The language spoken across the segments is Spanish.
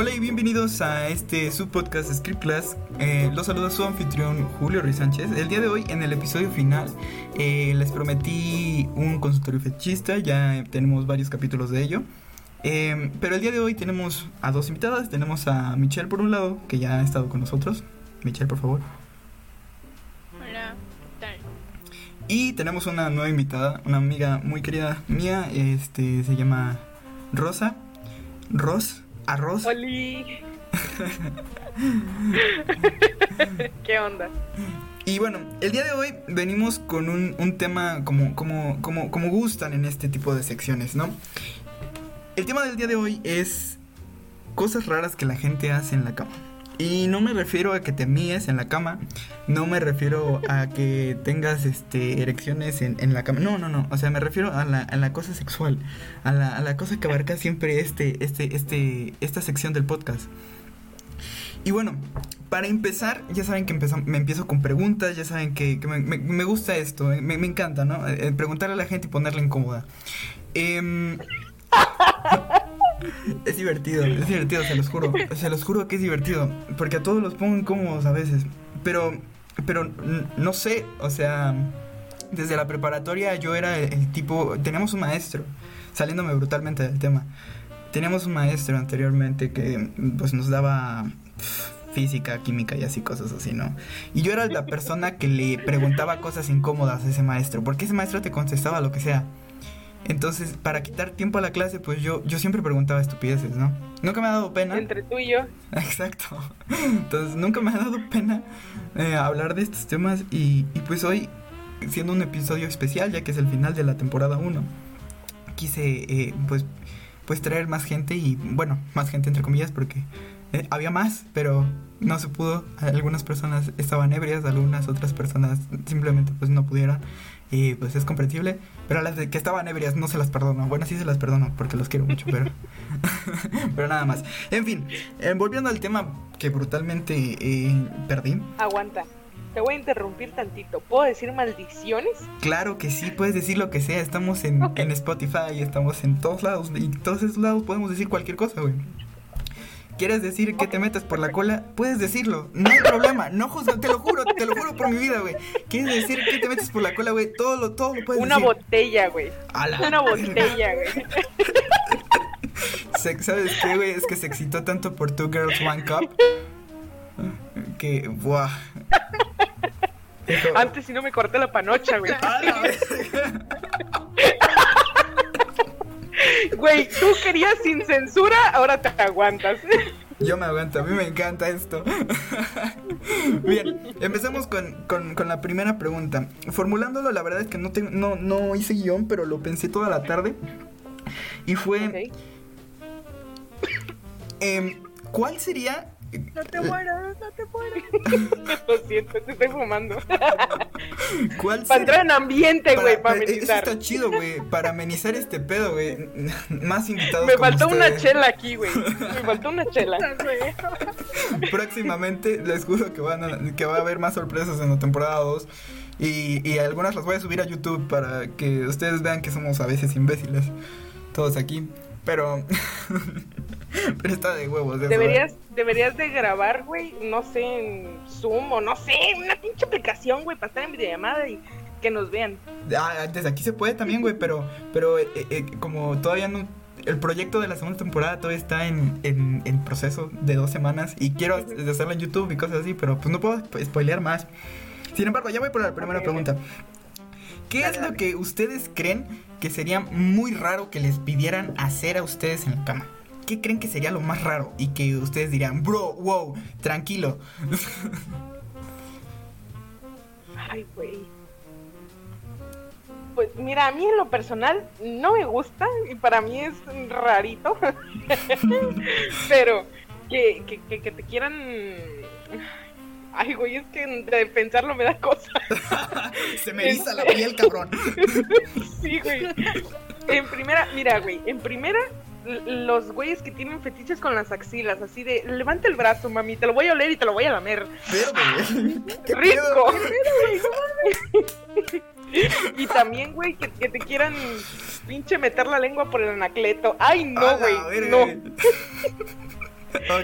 Hola y bienvenidos a este subpodcast Script Class. Eh, los saluda su anfitrión Julio Ruiz Sánchez. El día de hoy, en el episodio final, eh, les prometí un consultorio fechista. Ya tenemos varios capítulos de ello. Eh, pero el día de hoy tenemos a dos invitadas. Tenemos a Michelle por un lado, que ya ha estado con nosotros. Michelle, por favor. Hola, ¿qué tal? Y tenemos una nueva invitada, una amiga muy querida mía. Este se llama Rosa. Ros. Arroz. Oli. ¿Qué onda? Y bueno, el día de hoy venimos con un, un tema como, como, como, como gustan en este tipo de secciones, ¿no? El tema del día de hoy es cosas raras que la gente hace en la cama. Y no me refiero a que te míes en la cama, no me refiero a que tengas este, erecciones en, en la cama, no, no, no, o sea, me refiero a la, a la cosa sexual, a la, a la cosa que abarca siempre este, este, este, esta sección del podcast. Y bueno, para empezar, ya saben que empezam- me empiezo con preguntas, ya saben que, me, me- gusta esto, me, me encanta, ¿no? Eh, preguntarle a la gente y ponerla incómoda. Em, es divertido, es divertido, se los juro. Se los juro que es divertido. Porque a todos los pongo incómodos a veces. Pero, pero no sé, o sea, desde la preparatoria yo era el, el tipo. Teníamos un maestro, saliéndome brutalmente del tema. Teníamos un maestro anteriormente que pues nos daba física, química y así cosas así, ¿no? Y yo era la persona que le preguntaba cosas incómodas a ese maestro, porque ese maestro te contestaba lo que sea. Entonces, para quitar tiempo a la clase, pues yo, yo siempre preguntaba estupideces, ¿no? Nunca me ha dado pena. Entre tú y yo. Exacto. Entonces, nunca me ha dado pena eh, hablar de estos temas y, y pues hoy, siendo un episodio especial, ya que es el final de la temporada 1, quise eh, pues, pues traer más gente y, bueno, más gente entre comillas, porque eh, había más, pero no se pudo. Algunas personas estaban ebrias, algunas otras personas simplemente pues no pudieron. Y pues es comprensible, pero a las de que estaban ebrias no se las perdono. Bueno, sí se las perdono porque los quiero mucho, pero pero nada más. En fin, eh, volviendo al tema que brutalmente eh, perdí. Aguanta. Te voy a interrumpir tantito. ¿Puedo decir maldiciones? Claro que sí, puedes decir lo que sea. Estamos en, Ok. en Spotify, estamos en todos lados. Y en todos esos lados podemos decir cualquier cosa, güey. ¿Quieres decir que te metas por la cola? Puedes decirlo, no hay problema, no juzgo, te lo juro, te lo juro por mi vida, güey. ¿Quieres decir que te metes por la cola, güey? Todo lo, todo lo puedes Una decir. botella, güey. Una botella, güey. ¿Sabes qué, güey? Es que se excitó tanto por Two Girls One Cup que, buah. Antes si no me corté la panocha, güey. Güey, tú querías sin censura, ahora te aguantas. Yo me aguanto, a mí me encanta esto. Bien, empecemos con, con- con la primera pregunta. Formulándolo, la verdad es que no, no, no hice guion, pero lo pensé toda la tarde. Y fue, em, ¿cuál sería... No te mueras, no te mueras. Lo siento, te estoy fumando. ¿Cuál Para entrar en ambiente, güey, para para- Eso amenizar. está chido, güey, para amenizar este pedo, güey. Más invitados Me como faltó una chela aquí, güey. Me faltó una chela. Próximamente les juro que, van a- que va a haber más sorpresas en la temporada 2 y, y algunas las voy a subir a YouTube para que ustedes vean que somos a veces imbéciles todos aquí. Pero, pero está de huevos. eso, Deberías, deberías de grabar, güey, no sé, en Zoom o no sé, una pinche aplicación, güey, para estar en videollamada y que nos vean. Ah, desde aquí se puede también, güey, pero, pero eh, eh, como todavía no... El proyecto de la segunda temporada todavía está en, en, en proceso de dos semanas y quiero hacerlo en YouTube y cosas así, pero pues no puedo spo- spoilear más. Sin embargo, ya voy por la primera pregunta. ¿Qué Dale, es lo dale. que ustedes creen que sería muy raro que les pidieran hacer a ustedes en la cama? ¿Qué creen que sería lo más raro? Y que ustedes dirían, bro, wow, tranquilo. Ay, güey. Pues mira, a mí en lo personal no me gusta y para mí es rarito. Pero que, que, que, que te quieran... Ay, güey, es que de pensarlo me da cosa. Se me eriza la piel, cabrón. Sí, güey. En primera, mira, güey, en primera, los güeyes que tienen fetiches con las axilas, así de, levanta el brazo, mami, te lo voy a oler y te lo voy a lamer. Pero, güey, ¿qué ¡Rico! y también, güey, que, que te quieran pinche meter la lengua por el anacleto. ¡Ay, no, güey! No.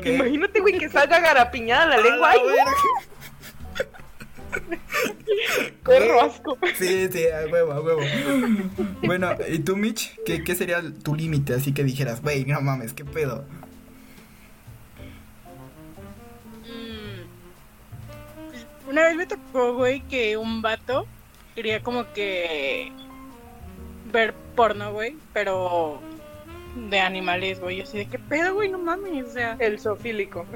Imagínate, güey, que salga garapiñada la lengua. Ay, perro asco. Sí, sí, a huevo, a huevo. Bueno, ¿y tú, Mitch? ¿Qué, qué sería tu límite? Así que dijeras, güey, no mames, ¿qué pedo? Mm, Una vez me tocó, güey, que un vato quería como que ver porno, güey, pero de animales, güey. Así de qué pedo, güey, no mames, o sea, El zoofílico.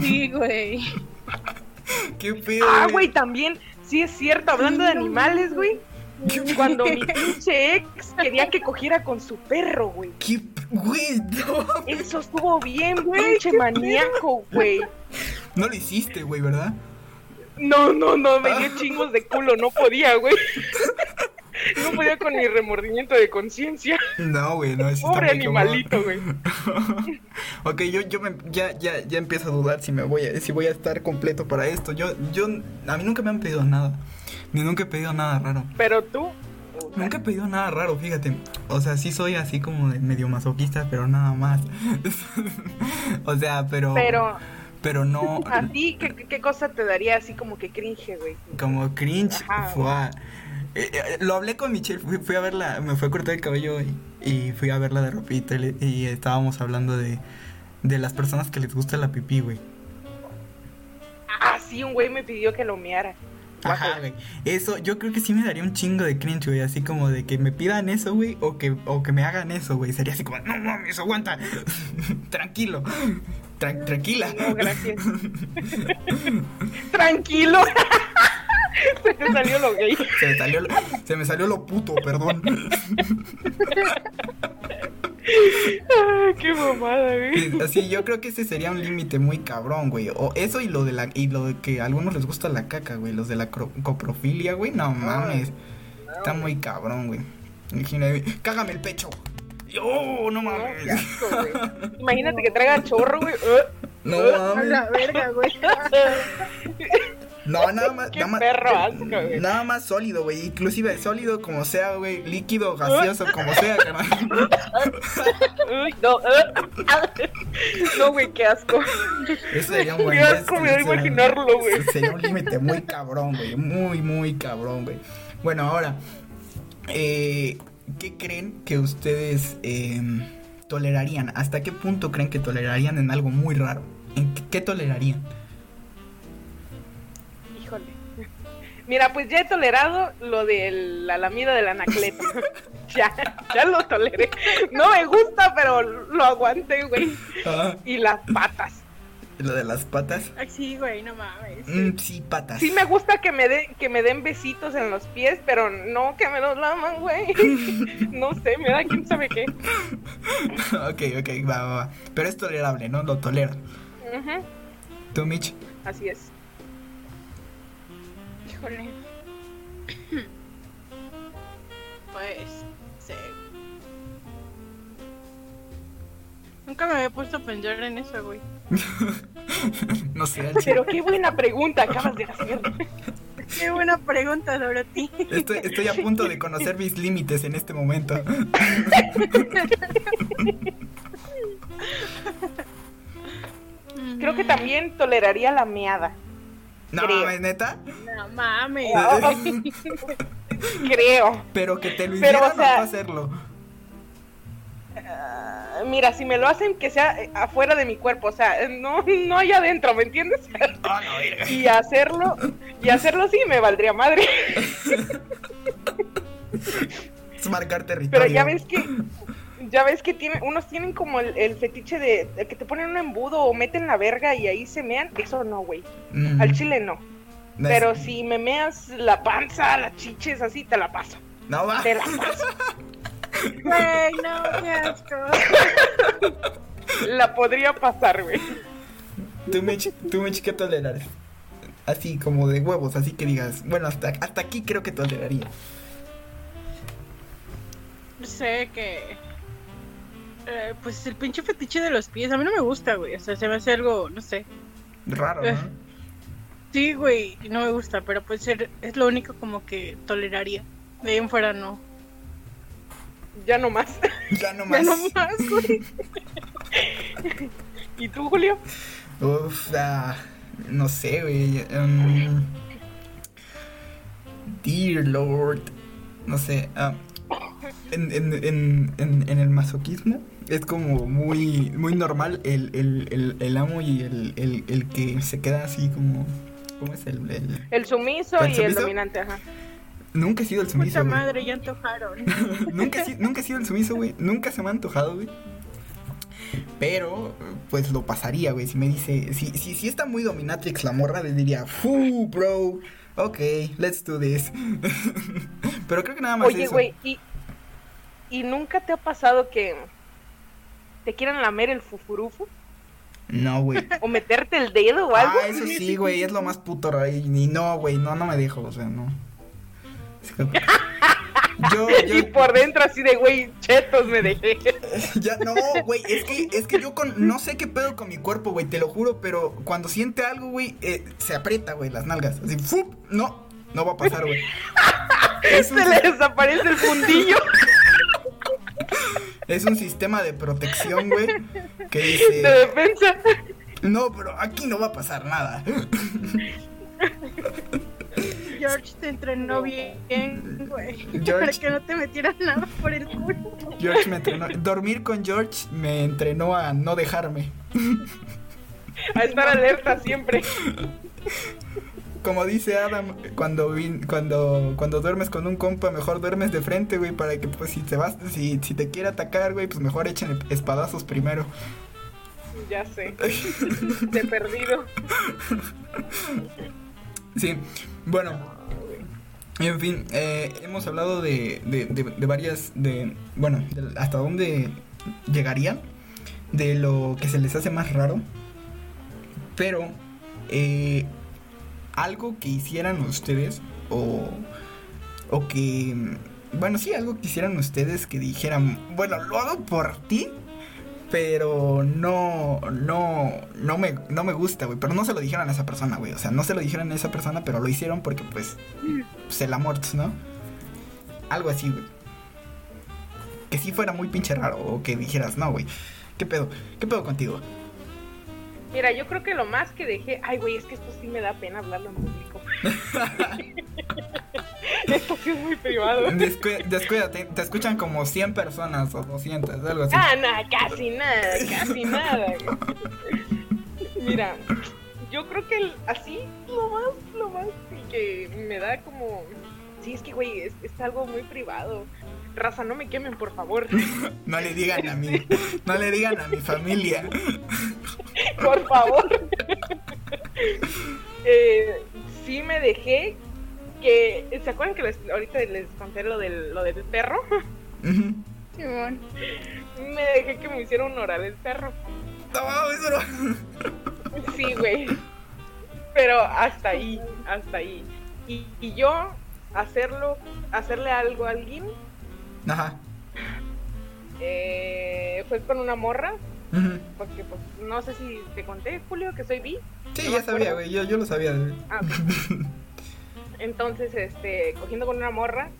sí, güey. ¿Qué pedo? Ah, güey, también. Sí, es cierto. Hablando de No. animales, güey. Cuando mi pinche ex quería que cogiera con su perro, güey. ¿Qué? Güey, no. Eso estuvo bien, pinche maníaco, güey. No lo hiciste, güey, ¿verdad? No, no, no, me dio chingos de culo, no podía, güey. No podía con mi remordimiento de conciencia. No, güey, no, está Pobre animalito, güey. ok, yo, yo me- ya, ya, ya empiezo a dudar si me voy a, si voy a estar completo para esto. Yo, yo, a mí nunca me han pedido nada. Ni nunca he pedido nada raro. Pero tú, Nunca he pedido nada raro, fíjate. O sea, sí soy así como de medio masoquista, pero nada más. o sea, pero. pero Pero no. a ti, ¿qué, qué cosa te daría así como que cringe, güey? Como cringe. Ajá. Eh, eh, lo hablé con Michelle, fui, fui a verla, me fue a cortar el cabello y, y fui a verla de ropita y, estábamos hablando de, de las personas que les gusta la pipí, güey. Ah, sí, un güey me pidió que lo meara. Ajá, güey. Eso, yo creo que sí me daría un chingo de cringe, güey. Así como de que me pidan eso, güey. O que, o que me hagan eso, güey. Sería así como, no mames, aguanta. Tranquilo. Tran- tranquila. No, gracias. Tranquilo. Se te salió lo gay. Se me salió lo, se me salió lo puto, perdón. Ah, qué mamada, güey. Sí, Así, yo creo que ese sería un límite muy cabrón, güey. O eso y lo de la y lo de que a algunos les gusta la caca, güey. Los de la coprofilia, güey. No mames. Está muy cabrón, güey. Imagínate, cágame el pecho. Oh, no mames. asco. Imagínate que traiga chorro, güey. No A mames. la verga, güey. No, nada más. Qué Nada más, perro asco, güey. nada más sólido, güey. Inclusive sólido como sea, güey. Líquido, gaseoso como sea, carnal. Uy, no. No, güey, qué asco. Ese sería un buen Qué asco me da imaginarlo, güey. Sería un límite muy cabrón, güey. Muy, muy cabrón, güey. Bueno, ahora. Eh, ¿Qué creen que ustedes eh, tolerarían? ¿Hasta qué punto creen que tolerarían en algo muy raro? ¿En qué, qué tolerarían? Mira, pues ya he tolerado lo de la lamida del anacleto. ya, ya lo toleré. No me gusta, pero lo aguanté, güey. Ah, Y las patas. lo de las patas. Ay, sí, güey, no mames. Mm, sí, patas. Sí me gusta que me, de, que me den besitos en los pies, pero no que me los laman, güey. No sé, me da quién sabe qué. ok, ok, va, va, va. Pero es tolerable, ¿no? Lo toleran. Ujú, ¿Tú, Mitch? Así es. Híjole. Pues, sí. Nunca me había puesto a pensar en eso, güey. no sé. Pero qué buena pregunta acabas de hacer. Qué buena pregunta ti. Estoy, estoy a punto de conocer mis límites en este momento. Creo que también toleraría la meada. No, Creo. mames, neta. No mames. Creo. Pero que te lo Pero, hicieran o sea- no hacerlo. Ah, Mira, si me lo hacen, que sea eh, afuera de mi cuerpo, o sea, no, no allá adentro, ¿me entiendes? La verga. Y hacerlo, y hacerlo sí me valdría madre. Es marcar territorio. Pero ya ves que, ya ves que tienen, unos tienen como el, el fetiche de, de que te ponen un embudo o meten la verga y ahí se mean. Eso no, güey. Mm, Al chile no. es- Pero si me meas la panza, las chiches, así, te la paso. No va. Te la paso. Güey, no, qué asco. La podría pasar, güey. Tú, Mitch, tú, Mitch, ¿qué tolerares? Así como de huevos, así que digas, bueno, hasta, hasta aquí creo que toleraría. Sé que. Eh, pues el pinche fetiche de los pies, a mí no me gusta, güey. O sea, se me hace algo, no sé. Raro, Eh. ¿no? Sí, güey, no me gusta, pero pues ser, es lo único como que toleraría. De ahí en fuera no. Ya no más. Ya no Ya más. no más, güey. ¿Y tú, Julio? Uf, ah, no sé, güey. um, dear Lord. No sé. ah, en, en, en, en, en el masoquismo es como muy, muy normal el, el, el, el amo y el, el, el que se queda así como. ¿Cómo es el.? el- El sumiso ¿El y el dominante, ajá. Nunca he sido el sumiso. Puta madre, ya antojaron. nunca, he nunca he sido el sumiso, güey. Nunca se me ha antojado, güey. Pero, pues lo pasaría, güey. Si me dice, si, si, si está muy dominatrix la morra, le diría, ¡Fu, bro! Ok, let's do this. Pero creo que nada más Oye, eso. güey, ¿y, ¿y nunca te ha pasado que te quieran lamer el fufurufu? No, güey. ¿O meterte el dedo o algo? Ah, eso sí, güey, es lo más puto raro. Y no, güey, no, no me dejo, o sea, no. Yo, Y por dentro así de, güey, chetos me dejé. Ya, no, güey, es que, es que yo con, no sé qué pedo con mi cuerpo, güey, te lo juro, pero cuando siente algo, güey, eh, se aprieta, güey, las nalgas. Así, ¡fup! No, no va a pasar, güey. Un, Se le desaparece el fundillo. Es un sistema de protección, güey, que De dice, defensa. no, pero aquí no va a pasar nada. George te entrenó bien, güey. George. Para que no te metieran nada por el culo. George me entrenó, dormir con George me entrenó a no dejarme. A estar alerta siempre. Como dice Adam, cuando cuando cuando duermes con un compa, mejor duermes de frente, güey, para que pues si te vas si, si te quiere atacar, güey, pues mejor echen espadazos primero. Ya sé. Te he perdido. Sí, bueno. En fin, eh, hemos hablado de, de, de- de varias, de, bueno, de hasta dónde llegarían, de lo que se les hace más raro, pero eh, algo que hicieran ustedes, o, o que, bueno, sí, algo que hicieran ustedes que dijeran, bueno, lo hago por ti, pero no, no, no me, no me gusta, güey. Pero no se lo dijeron a esa persona, güey. O sea, no se lo dijeron a esa persona, pero lo hicieron porque, pues, pues el amor, ¿no? Algo así, güey. Que sí fuera muy pinche raro, o que dijeras, no, güey. ¿Qué pedo? ¿Qué pedo contigo? Mira, yo creo que lo más que dejé. Ay, güey, es que esto sí me da pena hablarlo en público. esto sí es muy privado. Descu- descuídate, te escuchan como 100 personas o 200, algo así. Ah, nada, casi nada, casi nada. Mira, yo creo que el- así lo más, lo más que me da como. Sí, es que, güey, es, es algo muy privado. Raza, no me quemen, por favor. No le digan a mí, no le digan a mi familia. Por favor. eh, sí me dejé que. ¿Se acuerdan que les, ahorita les conté lo del, lo del perro? Ujú. Simón. Me dejé que me hiciera un oral el perro. No, eso no. Sí, güey. Pero hasta ahí, hasta ahí. Y, y yo hacerlo, hacerle algo a alguien, Ajá. eh, fue con una morra, Porque pues no sé si te conté, Julio, que soy bi. Sí, No ya sabía, güey. Yo, yo lo sabía. Ah, ok. Entonces, este, cogiendo con una morra,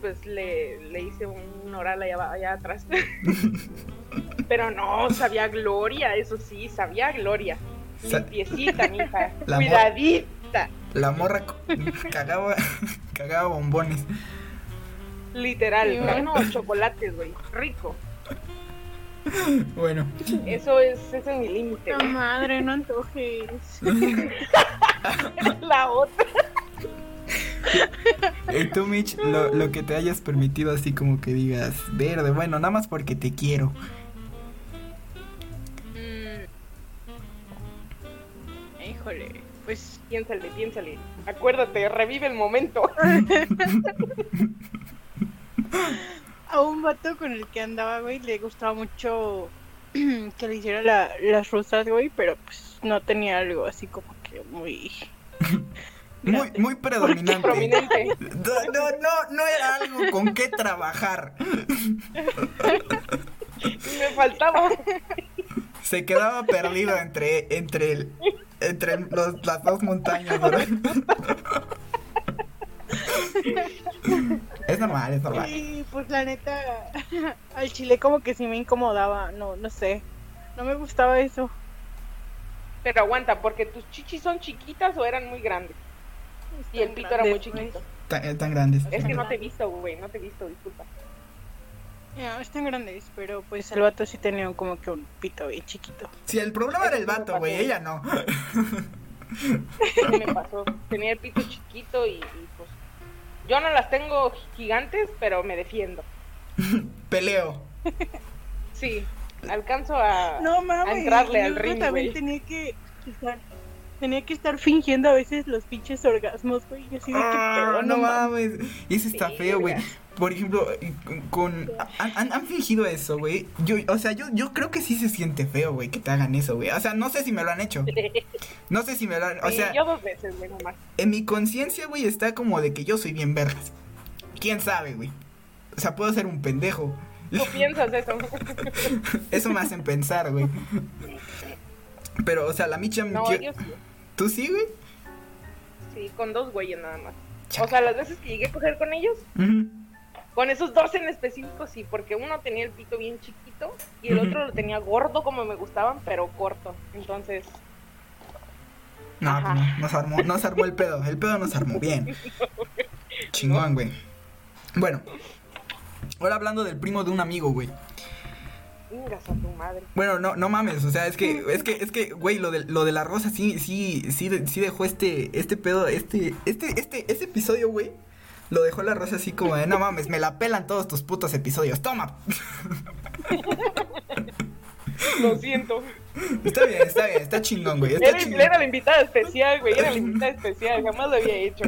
pues le, le hice un oral allá, allá atrás. Pero no, sabía gloria, eso sí, sabía gloria. Sa- Limpiecita, mija. La Cuidadita. La morra cagaba, cagaba bombones. Literal. Sí, No, no, chocolates, güey. Rico. Bueno, Eso es, ese es mi límite. La güey. madre, no antojes. La otra. y tú, Mitch, lo, lo que te hayas permitido así como que digas, verde, bueno, nada más porque te quiero. Mm. Híjole, pues Piénsale, piénsale. Acuérdate, revive el momento. a un vato con el que andaba, güey, le gustaba mucho que le hiciera la- las rosas, güey, pero pues no tenía algo así como que muy... Muy, muy predominante. Prominente. No, no, no, no era algo con qué trabajar. Me faltaba. Se quedaba perdido entre, entre, el- entre los- las dos montañas, ¿verdad? Es normal, es normal. Y pues la neta, al chile como que sí me incomodaba, no, no sé, no me gustaba eso. Pero aguanta, porque tus chichis son chiquitas o eran muy grandes. Y el pito era muy chiquito. Tan, eh, tan grandes. Es que no te he visto, güey, no te he visto, disculpa. No, están grandes, pero pues el vato sí tenía como que un pito bien chiquito. Sí, el problema era el vato, güey, ella no. Eso me pasó. Tenía el pito chiquito y, y. Yo no las tengo gigantes, pero me defiendo. Peleo. Sí, alcanzo a, No mames, a entrarle al ring, también güey. tenía que estar, tenía que estar fingiendo a veces los pinches orgasmos, güey. y así de que Ah, pedo, no mames. mames. Y eso está Sí, feo, güey. Por ejemplo, con. ¿Han, han- fingido eso, güey? Yo, o sea, yo, yo creo que sí se siente feo, güey, que te hagan eso, güey. O sea, no sé si me lo han hecho. No sé si me lo han. O Sí, sea, yo dos veces, güey, nomás. en mi conciencia, güey, está como de que yo soy bien vergas. ¿Quién sabe, güey? O sea, puedo ser un pendejo. Tú piensas eso. Eso me hacen pensar, güey. Pero, o sea, la micha... No, yo- yo sí. ¿Tú sí, güey? Sí, con dos güeyes nada más. O sea, las veces que llegué a coger con ellos, Ujú. Con esos dos en específico, sí, porque uno tenía el pito bien chiquito y el otro lo tenía gordo como me gustaban, pero corto. Entonces, No, Ajá. no, nos armó, nos armó el pedo. El pedo nos armó bien. Chingón, güey. Bueno, ahora hablando del primo de un amigo, güey. a tu madre. Bueno, no, no mames, o sea, es que, es que, es que, güey, lo de, lo de la rosa sí, sí, sí, sí dejó este, este pedo, este, este, este, este episodio, güey. Lo dejó la rosa así como de, no mames, me la pelan todos tus putos episodios, toma. Lo siento. Está bien, está bien, está chingón, güey, está Era, chingón. era la invitada especial, güey. Era la invitada especial. Jamás lo había hecho.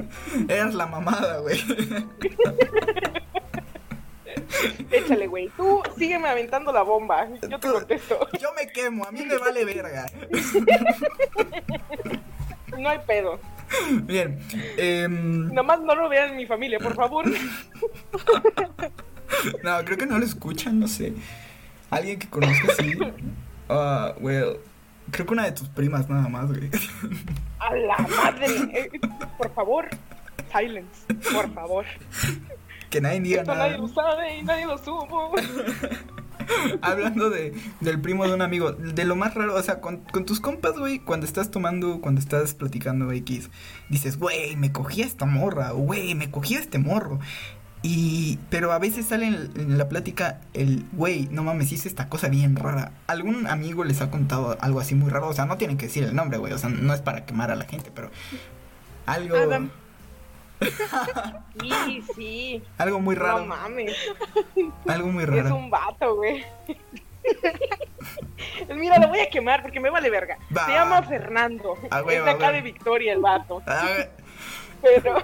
Eras la mamada, güey. Échale, güey. Tú sígueme aventando la bomba. Yo te contesto. Yo me quemo, a mí me vale verga. No hay pedo. Bien, em, Nomás no lo vean en mi familia, por favor. no, creo que no lo escuchan, no sé. Alguien que conozca sí. Ah, well, creo que una de tus primas nada más, güey. A la madre. Eh, Por favor. Silence. Por favor. Que nadie diga Esto nada. nadie lo sabe y nadie lo supo. Hablando de, del primo de un amigo, de lo más raro, o sea, con, tus compas, güey, cuando estás tomando, cuando estás platicando X, dices, güey, me cogí a esta morra, güey, me cogí a este morro. Y, pero a veces sale en, la plática el, güey, no mames, hice esta cosa bien rara. ¿Algún amigo les ha contado algo así muy raro? O sea, no tienen que decir el nombre, güey, o sea, no es para quemar a la gente, pero algo. Sí, sí. algo muy No raro, mames. algo muy Es raro. un vato, güey. Mira, lo voy a quemar porque me vale verga. Se llama Fernando. Ah, güey, es de acá güey. de Victoria el vato. Ah, Pero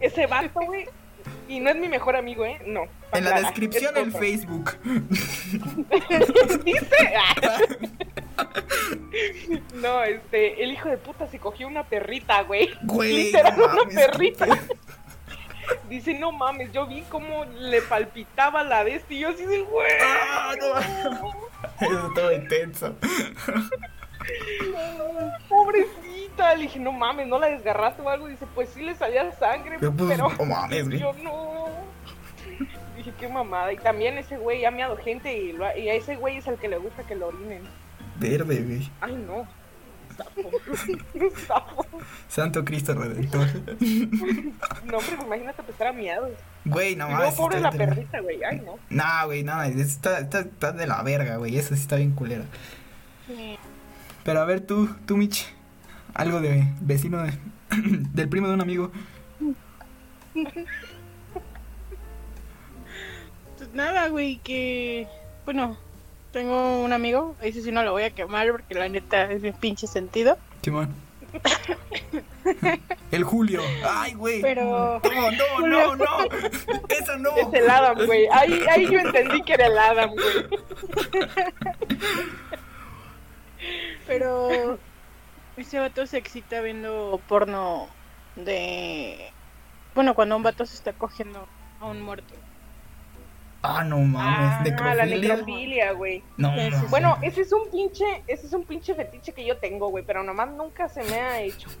ese vato, güey. Y no es mi mejor amigo, ¿eh? No. en la descripción es en. Facebook. Dice. no, este. El hijo de puta se cogió una perrita, güey. Güey, Literal, no una perrita. Dice, no mames, yo vi cómo le palpitaba la de este y yo así de, güey. Ah, no. Eso todo intenso. Pobrecita. Le dije, no mames, ¿no la desgarraste o algo? Dice, pues sí le salía sangre, Pero pues, pero no mames, güey. yo no. Dije, qué mamada. Y también ese güey ha meado gente y, lo ha- y a ese güey es el que le gusta que lo orinen. Verde, güey. Ay, no. Sapo. Santo Cristo Redentor. No, hombre, imagínate empezar a miados. Güey, no luego mames. pobre la perrita, güey. Ay, no. No, güey, no, está, está, está de la verga, güey. Eso sí está bien culera. Sí. Pero a ver, tú, tú, Mitch. Algo de vecino de- del primo de un amigo. Pues nada, güey, que. Bueno, tengo un amigo, ese sí no lo voy a quemar porque la neta es bien pinche sentido. Simón. El Julio. Ay, güey. Pero. No, no, no, no. Esa no. Es el Adam, güey. Ahí, ahí yo entendí que era el Adam, güey. Pero. Ese vato se excita viendo porno de. Bueno, cuando un vato se está cogiendo a un muerto. Ah, no mames. Ah, necrofilia. la necrofilia, güey. No, Sí, sí, mames. sí. Bueno, ese es un pinche, ese es un pinche fetiche que yo tengo, güey, pero nomás nunca se me ha hecho.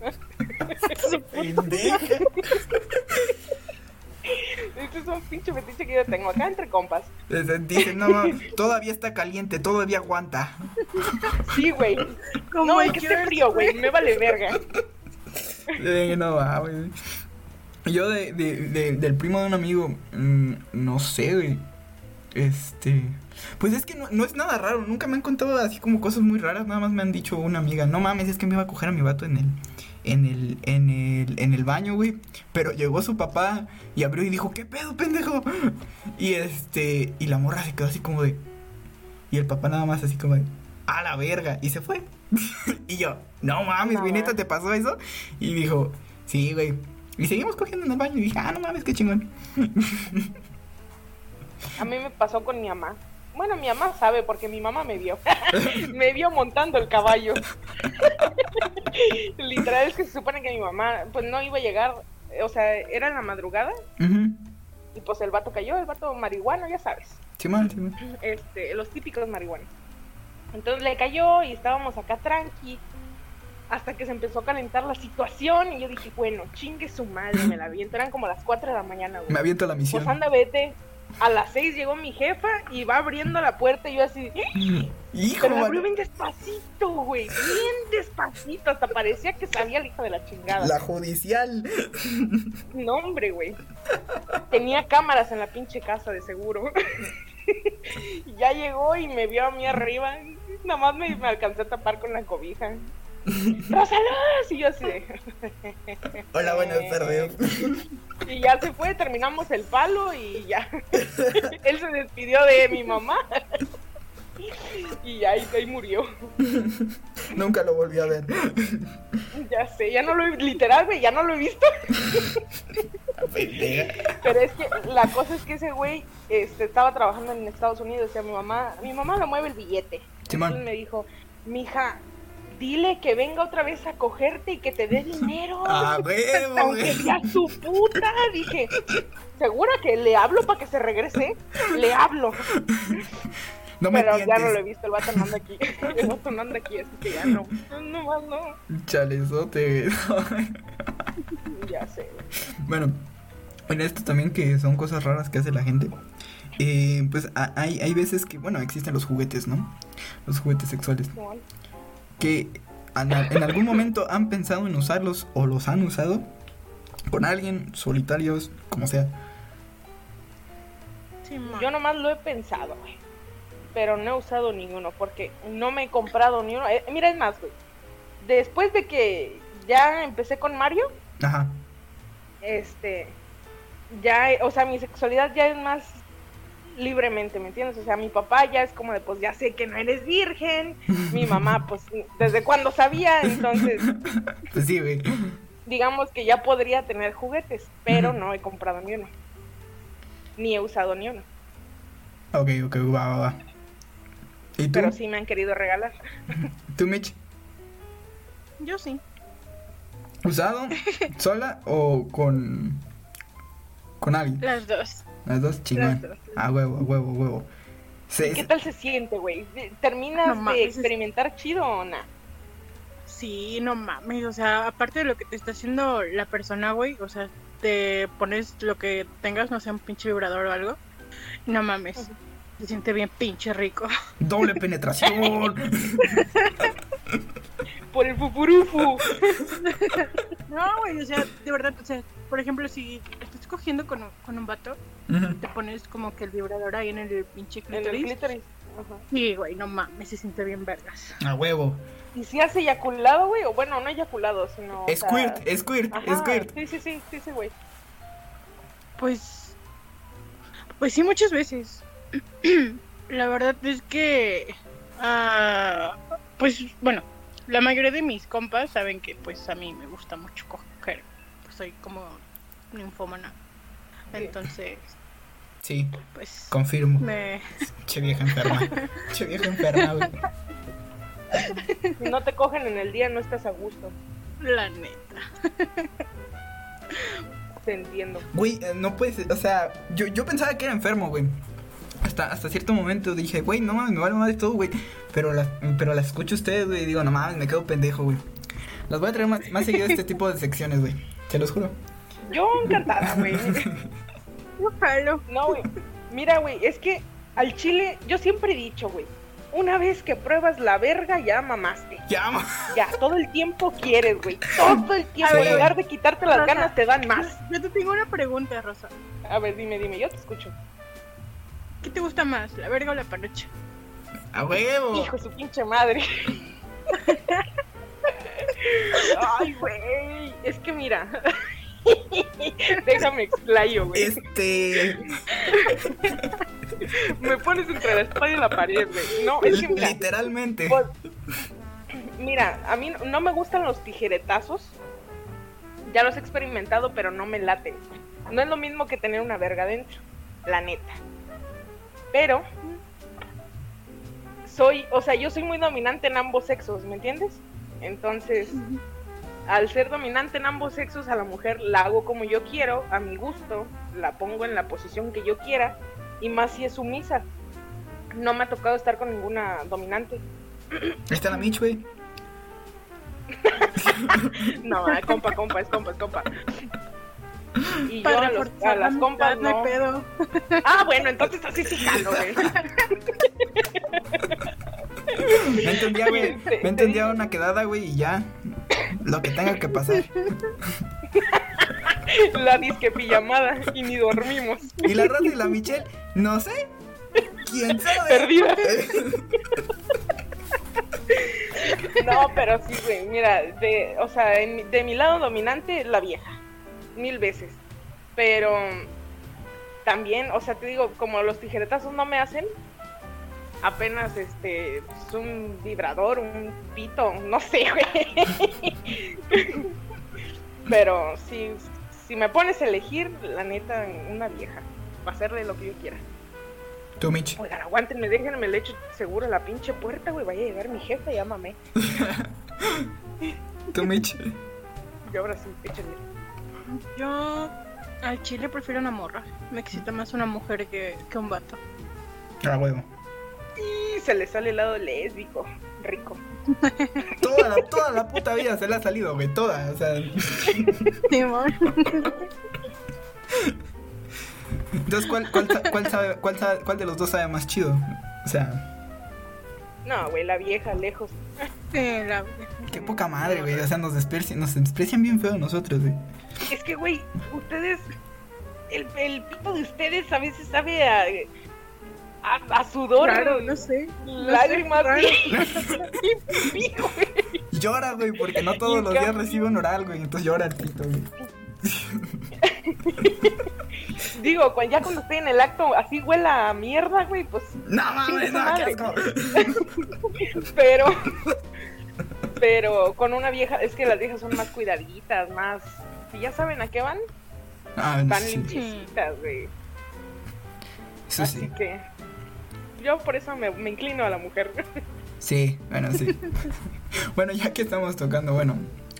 Este es un pinche fetiche que yo tengo acá entre compas. Dicen, no, mames, todavía está caliente, todavía aguanta. Sí, güey. No, el que esté frío, güey, me vale verga. Eh, no va, güey. Yo de, de, de- del primo de un amigo, mm, no sé, güey. Este. Pues es que no, no es nada raro. Nunca me han contado así como cosas muy raras. Nada más me han dicho una amiga. No mames, es que me iba a coger a mi vato en el. En el, en el, en el baño, güey. Pero llegó su papá y abrió y dijo, ¿qué pedo, pendejo? Y este. Y la morra se quedó así como de. Y el papá nada más así como de. A la verga. Y se fue. y yo, no mames, güey, neta. ¿te pasó eso? Y dijo, sí, güey. Y seguimos cogiendo en el baño. Y dije, ah, no mames, qué chingón. A mí me pasó con mi mamá. Bueno, mi mamá sabe porque mi mamá me vio. me vio montando el caballo. Literal es que se supone que mi mamá pues no iba a llegar, o sea, era en la madrugada y pues el vato cayó, el vato marihuano, ya sabes. Simón, Simón. este, los típicos marihuanos. Entonces le cayó y estábamos acá tranqui. Hasta que se empezó a calentar la situación y yo dije, bueno, chingue su madre, me la viento. Eran como las 4 de la mañana, güey. Me aviento la misión. Pues anda, vete. A las 6 llegó mi jefa y va abriendo la puerta y yo así, Hijo, pero la abrió bien despacito, güey, bien despacito, hasta parecía que sabía la hija de la chingada. La judicial. No, hombre, güey. Tenía cámaras en la pinche casa, de seguro. Ya llegó y me vio a mí arriba. Nada más me, me alcancé a tapar con la cobija. ¡Rosaluz! Y yo así de... Hola, buenas tardes. Y ya se fue, terminamos el palo y ya. Él se despidió de mi mamá. Y ya ahí, ahí murió. Nunca lo volví a ver. Ya sé, ya no lo he, literal, güey, ya no lo he visto. Pero es que la cosa es que ese güey este, estaba trabajando en Estados Unidos. O sea, mi mamá, mi mamá le mueve el billete. Simón. Entonces me dijo, mija, dile que venga otra vez a cogerte y que te dé dinero. Huevo, Aunque sea su puta. Dije, ¿segura que le hablo para que se regrese? Le hablo. No me Pero ya no lo he visto, el vato no anda aquí. El vato no anda aquí, así que ya no. No más no. Chalezote. Ya sé. bueno, en esto también que son cosas raras que hace la gente. eh, pues a- hay, hay veces que, bueno, existen los juguetes, ¿no? Los juguetes sexuales. Que en, en algún momento han pensado en usarlos o los han usado con alguien, solitarios, como sea. Sí. Yo nomás lo he pensado, güey. Pero no he usado ninguno porque no me he comprado ni uno. Eh, mira, es más, güey. Después de que ya empecé con Mario, Ajá. este, ya, o sea, mi sexualidad ya es más libremente, ¿me entiendes? O sea, mi papá ya es como de, pues ya sé que no eres virgen. Mi mamá, pues, desde cuando sabía, entonces, Pues sí, güey. digamos que ya podría tener juguetes, pero no he comprado ni uno. Ni he usado ni uno. Ok, ok, va, va, va. ¿Y tú? Pero sí me han querido regalar. ¿Tú, Mitch? Yo sí. ¿Usado? ¿Sola o con. con alguien? Las dos. Las dos, chingón. A huevo, a huevo, a huevo. Se- ¿Qué tal se siente, güey? ¿Terminas No de mames, es- experimentar chido o no? Sí, no mames, o sea, aparte de lo que te está haciendo la persona, güey, o sea, te pones lo que tengas, no sé, un pinche vibrador o algo, no mames, se siente bien pinche rico. Doble penetración. Por el fufurufu. No, güey, o sea, de verdad, o sea, por ejemplo, si estás cogiendo con un, con un vato, te pones como que el vibrador ahí en el pinche En el clítoris. Sí, güey, no mames, se siente bien vergas. A huevo. ¿Y si has eyaculado, güey? O bueno, no eyaculado, sino. o sea, Squirt, squirt, ajá, squirt. Sí, sí, sí, sí, sí, güey. Pues, pues sí, muchas veces. La verdad es que, ah, pues, bueno, la mayoría de mis compas saben que, pues, a mí me gusta mucho coger. Pues, soy como ninfómana. Entonces, Sí, pues, confirmo. me, Che vieja enferma. che vieja enferma, güey. Si no te cogen en el día, no estás a gusto. la neta. Te entiendo. Güey, eh, no puedes, o sea, yo, yo pensaba que era enfermo, güey. Hasta, hasta cierto momento dije, güey, no mames, me vale madre todo, güey. Pero las, pero las escucho a ustedes, güey, y digo, no mames, me quedo pendejo, güey. Las voy a traer más, más seguido este tipo de secciones, güey. Se los juro. Yo encantada, güey. Yo jalo. No, güey. Mira, güey, es que al chile, yo siempre he dicho, güey, Una vez que pruebas la verga, ya mamaste. Ya, ma- Ya, todo el tiempo quieres, güey. Todo el tiempo. En lugar de quitarte las Rosa. ganas, te dan más. Yo te tengo una pregunta, Rosa. A ver, dime, dime, yo te escucho. ¿Qué te gusta más, la verga o la panocha? a huevo. Hijo de su pinche madre. Ay, güey. Es que mira. Déjame explayo, güey. Este. Me pones entre la espada y la pared, güey. No, es que mira. Literalmente. Pues, mira, a mí no me gustan los tijeretazos. Ya los he experimentado, pero no me laten. No es lo mismo que tener una verga dentro, la neta. Pero soy, o sea, yo soy muy dominante en ambos sexos, ¿me entiendes? Entonces, al ser dominante en ambos sexos, a la mujer la hago como yo quiero, a mi gusto, la pongo en la posición que yo quiera, y más si es sumisa. No me ha tocado estar con ninguna dominante. Ahí está la Mitch, güey. No, eh, compa, compa, es compa, es compa. Y yo a, los- a la las compas no pedo. Ah, bueno, entonces así sí jalo, güey. Me entendía, güey. Me entendía una quedada, güey, y ya. Lo que tenga que pasar. La disque pijamada y ni dormimos. Y la Rosa y la Michelle, no sé. ¿Quién sabe? Perdida. No, pero sí, güey. Mira, de, o sea, en mi- de mi lado dominante, la vieja. Mil veces. Pero también, o sea, te digo, como los tijeretazos no me hacen, apenas este, es un vibrador, un pito, no sé, güey. Pero si, si me pones a elegir, la neta, una vieja. Para hacerle lo que yo quiera. Tú, Mitch. Oigan, aguántenme, déjenme le echo seguro a la pinche puerta, güey. Vaya a llegar mi jefe, llámame. Tú, Mitch. Y ahora sí, échenle. Yo al chile prefiero una morra. Me excita más una mujer que, que un vato. A huevo. Y se le sale el lado lésbico. Rico. Toda la, toda la puta vida se le ha salido, güey. Toda. O sea. Entonces, ¿cuál, cuál, cuál, sabe, cuál, sabe- cuál de los dos sabe más chido? O sea, No, güey, la vieja, lejos. Sí, la- qué poca madre, güey. O sea, nos desprecian, nos desprecian bien feo nosotros, güey. Es que, güey, ustedes. El, el pito de ustedes a veces sabe a. a, a sudor. Raro, no sé. no sé, Lágrimas. Sí, güey. Llora, güey, porque no todos los días recibe un oral, güey. Entonces llora el pito, güey. Digo, cuando, ya cuando estoy en el acto, así huela a mierda, güey, pues No mames, no, qué asco. pero pero con una vieja es que las viejas son más cuidaditas más si ya saben a qué van Ah, van sí, limpiecitas güey eso así sí. que yo por eso me, me inclino a la mujer Sí, bueno, sí. bueno, ya que estamos tocando, bueno,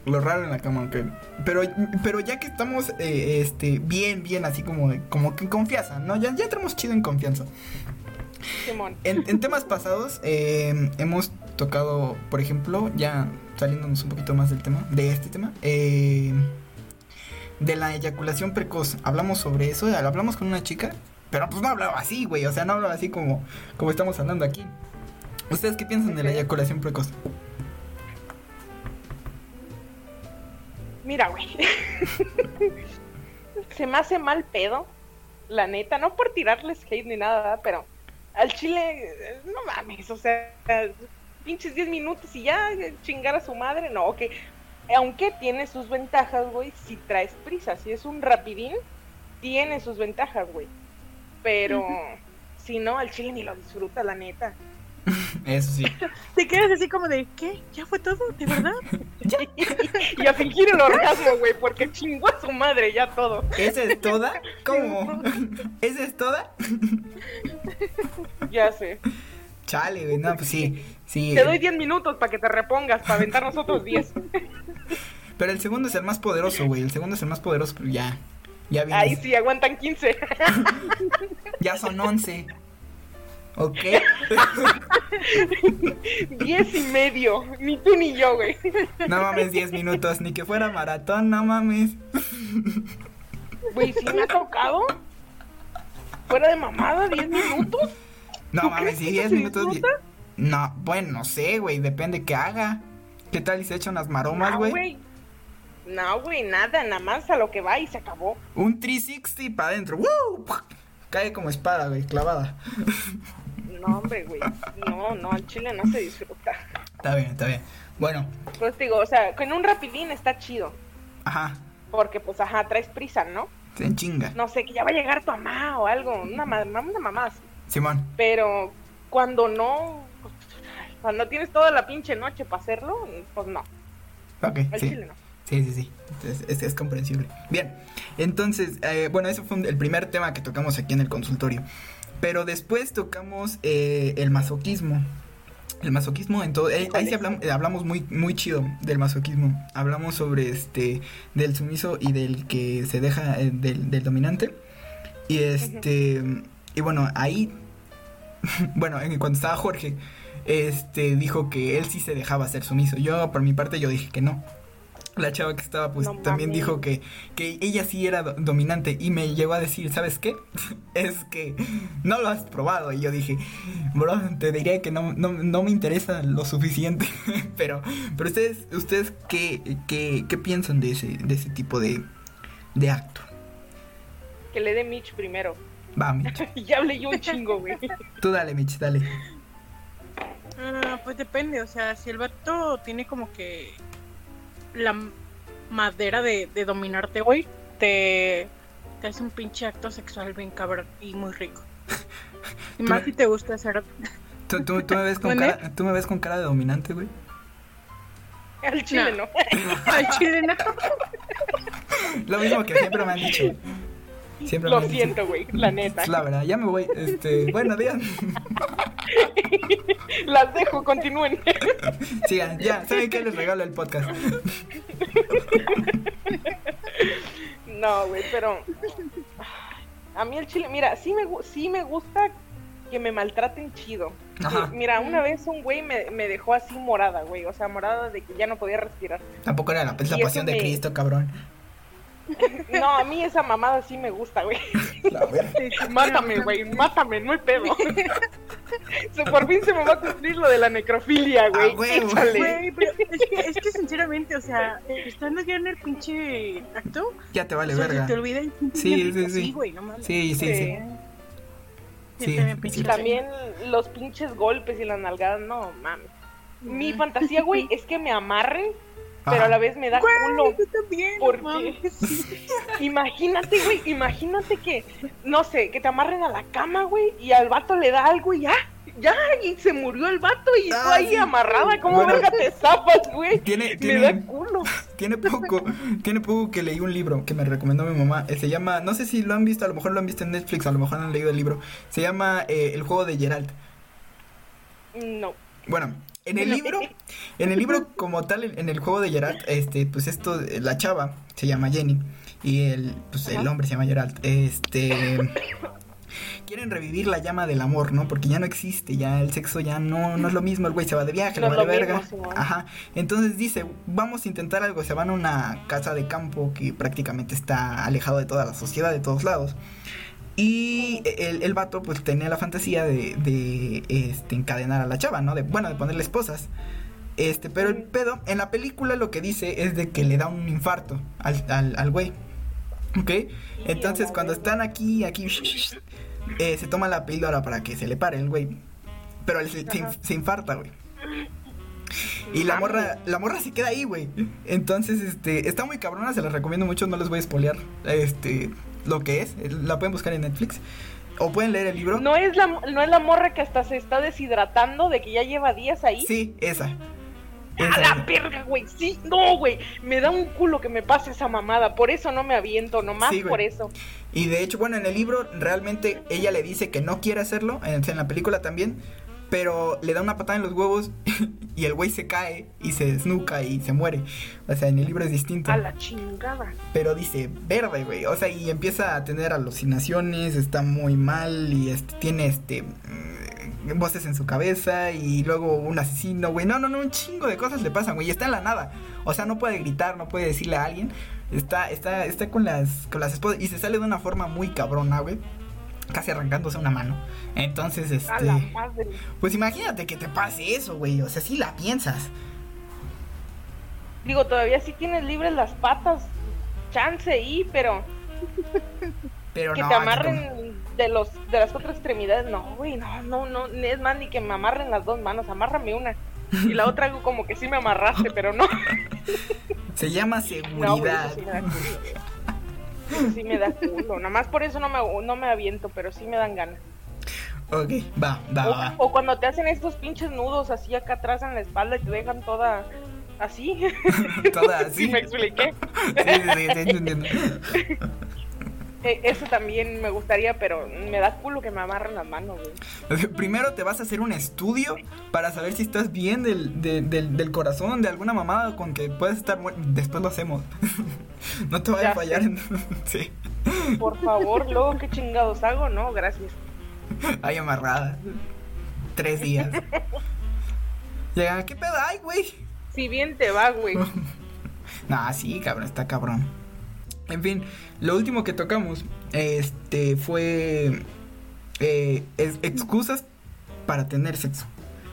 lo raro en la cama, aunque. Pero, pero ya que estamos, eh, este, bien, bien, así como, como que en confianza, ¿no? Ya, ya tenemos chido en confianza. Simón En, en temas pasados eh, hemos tocado, por ejemplo, ya saliéndonos un poquito más del tema, de este tema, eh, de la eyaculación precoz. Hablamos sobre eso, hablamos con una chica, pero pues no hablaba así, güey, o sea, no hablaba así como, como estamos hablando aquí. ¿Ustedes qué piensan de la eyaculación precoz? mira güey se me hace mal pedo la neta no por tirarles hate ni nada pero al chile no mames o sea pinches 10 minutos y ya eh, chingar a su madre no que aunque tiene sus ventajas güey si traes prisa si es un rapidín tiene sus ventajas güey pero si no al chile ni lo disfruta la neta Eso sí. Te quedas así como de, ¿qué? ¿Ya fue todo? ¿De verdad? y a fingir el orgasmo güey porque chingó a su madre ya todo ¿Esa es toda? ¿Cómo? ¿Esa es toda? ya sé Chale, güey, no, pues sí, sí. Te doy 10 minutos para que te repongas, para aventarnos otros 10. Pero el segundo es el más poderoso, güey. El segundo es el más poderoso, pero ya. Ya viene. Ahí sí, aguantan 15. Ya son 11. ¿Ok? 10 y medio. Ni tú ni yo, güey. No mames, 10 minutos. Ni que fuera maratón, no mames. Güey, sí me ha tocado. Fuera de mamada, 10 minutos. No ¿Tú mames, sí, que 10 se minutos. No, bueno, no sé, güey, depende qué haga. ¿Qué tal y se echa unas maromas, no, güey? No, güey, nada, nada más a lo que va y se acabó. Un 360 para adentro. ¡Woo! Cae como espada, güey, clavada. No, hombre, güey. No, no, el chile no se disfruta. Está bien, está bien. Bueno, Pues digo, o sea, con un rapidín está chido. ajá, Porque, pues, ajá, traes prisa, ¿no? se chinga. No sé, que ya va a llegar tu mamá o algo. Una, ma- una mamá así. Simón, Pero cuando no. Cuando tienes toda la pinche noche para hacerlo, pues no. ok, El sí. chile no. Sí, sí, sí. Entonces, es, es comprensible. Bien, entonces, eh, bueno, ese fue un- el primer tema que tocamos aquí en el consultorio. Pero después tocamos eh, el masoquismo. El masoquismo en todo. eh, ahí sí hablamos, eh, hablamos muy, muy chido del masoquismo. Hablamos sobre este. del sumiso y del que se deja. del, del dominante. Y este. Y bueno, ahí. bueno, en- cuando estaba Jorge. Este dijo que él sí se dejaba ser sumiso. Yo, por mi parte, yo dije que no. La chava que estaba, pues No también dijo que, que ella sí era do- dominante y me llegó a decir, ¿sabes qué? es que no lo has probado. Y yo dije, bro, te diría que no, no, no me interesa lo suficiente. pero, pero ustedes, ustedes ¿qué, qué, qué piensan de ese, de ese tipo de, de acto? Que le dé Mitch primero. Va, Mitch. Ya hablé yo un chingo, güey. Tú dale, Mitch, dale. Ah, pues depende, o sea, si el vato tiene como que la madera de, de dominarte, güey, te, te hace un pinche acto sexual bien cabrón y muy rico. Y más si te gusta hacer... ¿Tú, tú, tú me ves con cara, ¿Tú me ves con cara de dominante, güey? Al chile no. Al chile no. Lo mismo que siempre me han dicho. Siempre Lo me siento, güey, la neta. Es la verdad, ya me voy. Este, bueno, digan. Las dejo, continúen. Sigan, ya, ¿saben qué? Les regalo el podcast. No, güey, pero. A mí el chile, mira, sí me, sí me gusta que me maltraten chido. Ajá. Mira, una vez un güey me, me dejó así morada, güey. O sea, morada de que ya no podía respirar. Tampoco era la, la pasión de Cristo, cabrón. No, a mí esa mamada sí me gusta, güey. La verga. Mátame, güey, mátame, no hay pedo. Por fin se me va a cumplir lo de la necrofilia, güey. Ah. Güey, pero es que, es que sinceramente, o sea, estando ya en el pinche acto, Ya te vale o sea, se verga. te olvida el Sí, sí, sí. güey, no mames. Sí, sí, sí. Sí. Sí, Sí, también los pinches golpes y las nalgadas, no mames. Mi fantasía, güey, es que me amarren, pero Ajá. a la vez me da Güey, culo. yo también. ¿Por no qué? mames. Imagínate, güey, imagínate que, no sé, que te amarren a la cama, güey, y al vato le da algo y ya, ya, y se murió el vato y tú Ah, ahí sí. amarrada, ¿cómo Bueno. verga te zafas, güey? Tiene, Me tiene, da culo. tiene poco, tiene poco que leí un libro que me recomendó mi mamá. eh, Se llama, no sé si lo han visto, a lo mejor lo han visto en Netflix, a lo mejor han leído el libro. Se llama eh, El juego de Geralt. No. Bueno, en el libro, en el libro como tal, en el juego de Geralt, este, pues esto, la chava se llama Jenny y el, pues el hombre se llama Geralt. Este, quieren revivir la llama del amor, ¿no? Porque ya no existe, ya el sexo ya no, no es lo mismo, el güey se va de viaje, No le vale verga. mismo. Ajá. Entonces dice, vamos a intentar algo, se van a una casa de campo que prácticamente está alejado de toda la sociedad, de todos lados. Y el, el vato pues tenía la fantasía de, de este, encadenar a la chava, ¿no? De, bueno, de ponerle esposas. Este, pero el pedo, en la película lo que dice es de que le da un infarto al, al, al güey. ¿Ok? Entonces cuando están aquí, aquí, eh, se toma la píldora para que se le pare el güey. Pero él se, se, Ajá. se infarta, güey. Y la morra, la morra se queda ahí, güey. Entonces, este, está muy cabrona, se la recomiendo mucho, no les voy a spoilear, este, lo que es. La pueden buscar en Netflix. O pueden leer el libro. No es la, no es la morra que hasta se está deshidratando de que ya lleva días ahí. Sí, esa. A la esa. verga, güey. Sí, no, güey. Me da un culo que me pase esa mamada. Por eso no me aviento, nomás Sí, por eso. Y de hecho, bueno, en el libro realmente ella le dice que no quiere hacerlo, en, en la película también, pero le da una patada en los huevos y el güey se cae y se desnuca y se muere. O sea, en el libro es distinto. A la chingada. Pero dice verde, güey. O sea, y empieza a tener alucinaciones, está muy mal y este, tiene este mm, voces en su cabeza y luego un asesino, güey. No, no, no, un chingo de cosas le pasan, güey. Y está en la nada. O sea, no puede gritar, no puede decirle a alguien. Está, está, está con las, con las esposas y se sale de una forma muy cabrona, güey. Casi arrancándose una mano. Entonces, este, pues imagínate que te pase eso, güey. O sea, si la piensas. Digo, todavía sí tienes libres las patas. Chance ahí, pero Pero que no, te amarren de los de las cuatro extremidades, no, güey, no, no, no, es más ni que me amarren las dos manos, amárrame una. Y la otra hago como que sí me amarraste, pero no. Se llama No, seguridad. eso Eso sí me da culo. Nada más por eso no me, no me aviento, pero sí me dan ganas. ok, va, va, va. O, o cuando te hacen estos pinches nudos así acá atrás en la espalda y te dejan toda así. Toda así. Sí, me expliqué. Sí, sí, sí, sí. Eh, Eso también me gustaría, pero me da culo que me amarren las manos, güey. Primero te vas a hacer un estudio para saber si estás bien del, de- del, del corazón, de alguna mamada con que puedes estar muerto. Después lo hacemos. no te vaya a Ya fallar. sé. en- sí. Por favor, luego qué chingados hago, no, gracias. Ahí amarrada. Tres días. Llega, ¿qué pedo? Ay, güey. Si bien te va, güey. Nah, sí, cabrón, está cabrón. En fin, lo último que tocamos, este, fue eh, es- excusas para tener sexo.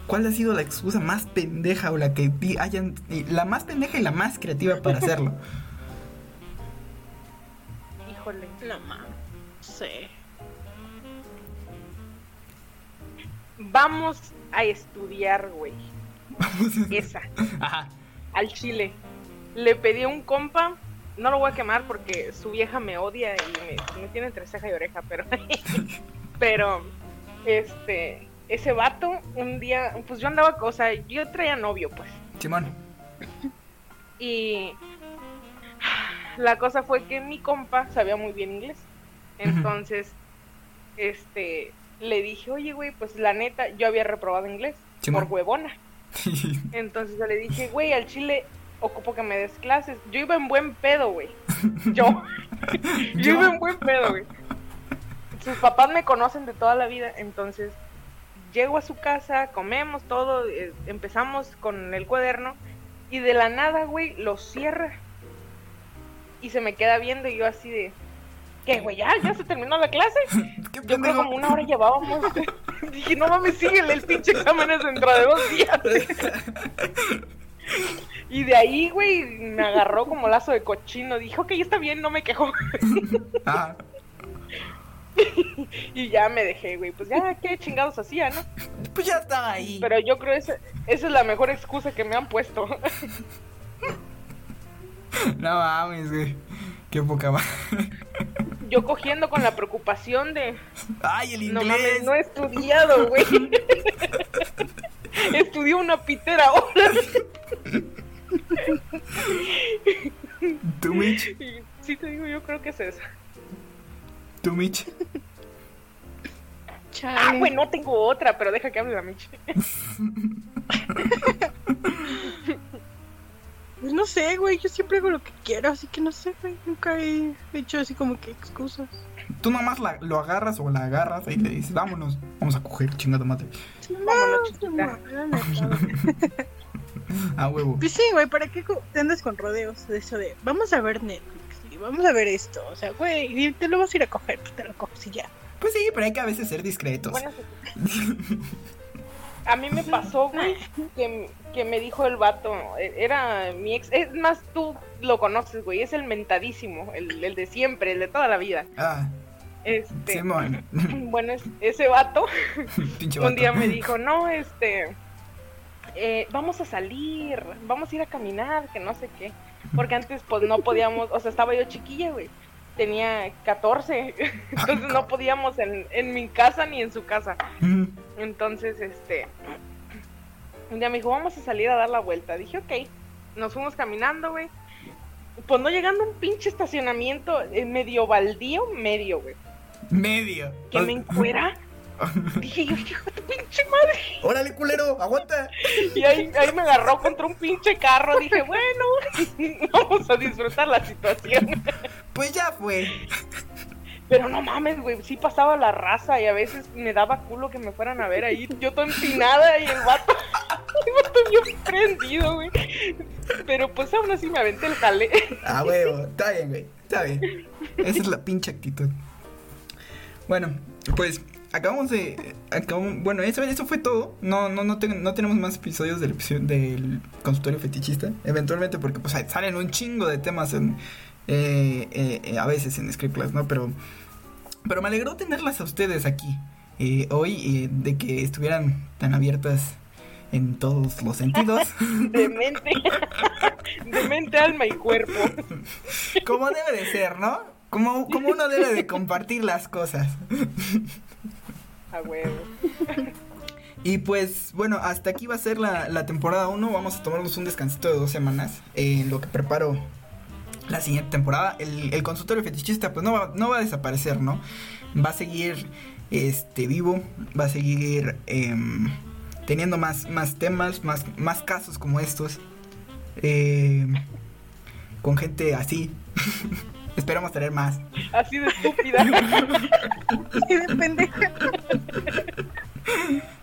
¿Cuál ha sido la excusa más pendeja o la que hayan, la más pendeja y la más creativa para hacerlo? Híjole. No mames. Sí. Vamos a estudiar, güey. Esa, Ajá. al chile. Le pedí a un compa, no lo voy a quemar porque su vieja me odia y me, me tiene entre ceja y oreja, pero. pero, este. Ese vato, un día, pues yo andaba, o sea, yo traía novio, pues. Simón. Y la cosa fue que mi compa sabía muy bien inglés. Entonces, este, le dije, oye, güey, pues la neta, yo había reprobado inglés Simón. por huevona. Entonces yo le dije, güey, al chile ocupo que me des clases. Yo iba en buen pedo, güey. Yo. yo Yo. iba en buen pedo, güey. Sus papás me conocen de toda la vida, entonces llego a su casa, comemos todo, eh, empezamos con el cuaderno y de la nada, güey, lo cierra y se me queda viendo y yo así de, ¿qué, güey? ¿Ya? ¿Ya se terminó la clase? ¿Qué Yo creo pendejo? como una hora llevábamos. Dije, no mames, síguele, el pinche examen es dentro de dos días. Y de ahí, güey, me agarró como lazo de cochino. Dijo que ya está bien, no me quejó. Ajá. Y ya me dejé, güey. Pues ya, qué chingados hacía, ¿no? Pues ya estaba ahí. Pero yo creo esa, esa es la mejor excusa que me han puesto. No mames, güey. Qué poca madre. Yo cogiendo con la preocupación de, Ay, el no inglés. mames, no he estudiado, güey. Estudié una pitera ahora. Tú, Mitch. Sí te digo, yo creo que es esa. Tú, Mitch. Ah, Chale. güey, no tengo otra, pero deja que hable la Michi. Pues no sé, güey. Yo siempre hago lo que quiero, así que no sé, güey. Nunca he hecho así como que excusas. Tú nomás la- lo agarras o la agarras y le dices, vámonos, vamos a coger, chingada madre. Vámonos, No, Ah, huevo. Pues sí, güey, ¿para qué te andas con rodeos de eso de vamos a ver Netflix y vamos a ver esto? O sea, güey, y te lo vas a ir a coger, pues te lo coges y ya. Pues sí, pero hay que a veces ser discretos. Bueno, a mí me pasó, güey, que, que me dijo el vato, eh, era mi ex, es más, tú lo conoces, güey, es el mentadísimo, el, el de siempre, el de toda la vida. Ah, Este, Simón. bueno, es- ese vato Pinche un vato. día me dijo, no, este, eh, vamos a salir, vamos a ir a caminar, que no sé qué. Porque antes pues no podíamos, o sea, estaba yo chiquilla, güey. Tenía 14, entonces no podíamos en, en mi casa ni en su casa. Entonces, este, un día me dijo, vamos a salir a dar la vuelta. Dije, ok, nos fuimos caminando, güey. Pues no llegando a un pinche estacionamiento eh, medio baldío, medio, güey. Medio. Que me encuera. Dije yo, hijo de tu pinche madre. Órale, culero, aguanta. Y ahí, ahí me agarró contra un pinche carro. Dije, bueno, vamos a disfrutar la situación. Pues ya fue. Pero no mames, güey, sí pasaba la raza y a veces me daba culo que me fueran a ver ahí. Yo toda empinada y el vato, el vato bien prendido, güey. Pero pues aún así me aventé el jale. Ah, huevo, está bien, güey. Está bien. Esa es la pinche actitud. Bueno, pues acabamos de. acabamos- bueno, eso, eso fue todo. No, no, no, no tenemos más episodios del, del consultorio fetichista. Eventualmente, porque pues salen un chingo de temas en, eh, eh, eh, a veces en Script Class, ¿no? Pero, pero me alegró tenerlas a ustedes aquí eh, hoy, eh, de que estuvieran tan abiertas en todos los sentidos. De mente. De mente, alma y cuerpo. como debe de ser, ¿no? Como, como uno debe de compartir las cosas. A huevo. Y pues, bueno, hasta aquí va a ser la, la temporada 1. Vamos a tomarnos un descansito de dos semanas en lo que preparo la siguiente temporada. El, el consultorio fetichista, pues no va, no va a desaparecer, ¿no? Va a seguir este, vivo, va a seguir em, teniendo más, más temas, más, más casos como estos. em, con gente así. Esperamos tener más. Así de estúpida. Sí, de pendeja.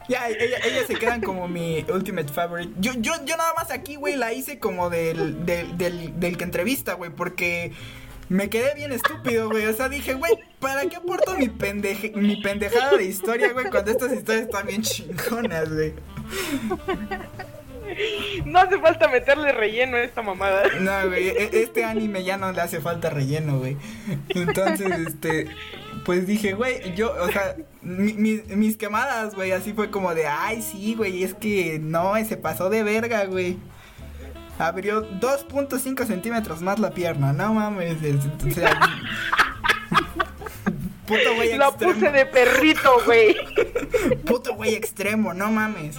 Ya, ella- ellas se quedan como mi ultimate favorite. Yo, yo, yo nada más aquí, güey, la hice como del, del, del, del que entrevista, güey, porque me quedé bien estúpido, güey. O sea, dije, güey, ¿para qué aporto mi, pendeje, mi pendejada de historia, güey, cuando estas historias están bien chingonas, güey? No hace falta meterle relleno a esta mamada. No, güey, e- este anime ya no le hace falta relleno, güey. Entonces, este, pues dije, güey, yo, o sea, mi- mi- mis quemadas, güey, así fue como de, ay, sí, güey, es que no, se pasó de verga, güey. Abrió 2.5 centímetros más la pierna, no mames, es- o sea, puto güey La extremo, puse de perrito, güey. puto güey extremo, no mames.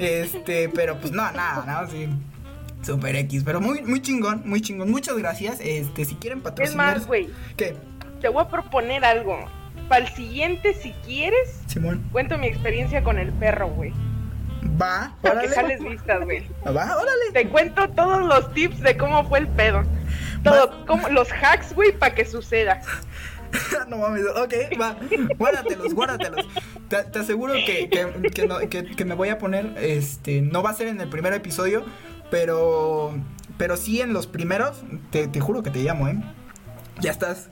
Este, pero pues no, nada, no, sí. Super X, pero muy, muy chingón, muy chingón. Muchas gracias. Este, si quieren Es patrocinar. más, güey, ¿Qué? te voy a proponer algo. Para el siguiente, si quieres, Simón. cuento mi experiencia con el perro, güey. Va, Para que órale. jales vistas, güey. Va, órale. Te cuento todos los tips de cómo fue el pedo. Todo, cómo, los hacks, güey, para que suceda. no mames, ok, va. Guárdatelos, guárdatelos. Te, te aseguro que, que, que no- que- que me voy a poner, este, no va a ser en el primer episodio, pero, pero sí en los primeros. Te, te juro que te llamo, ¿eh? Ya estás.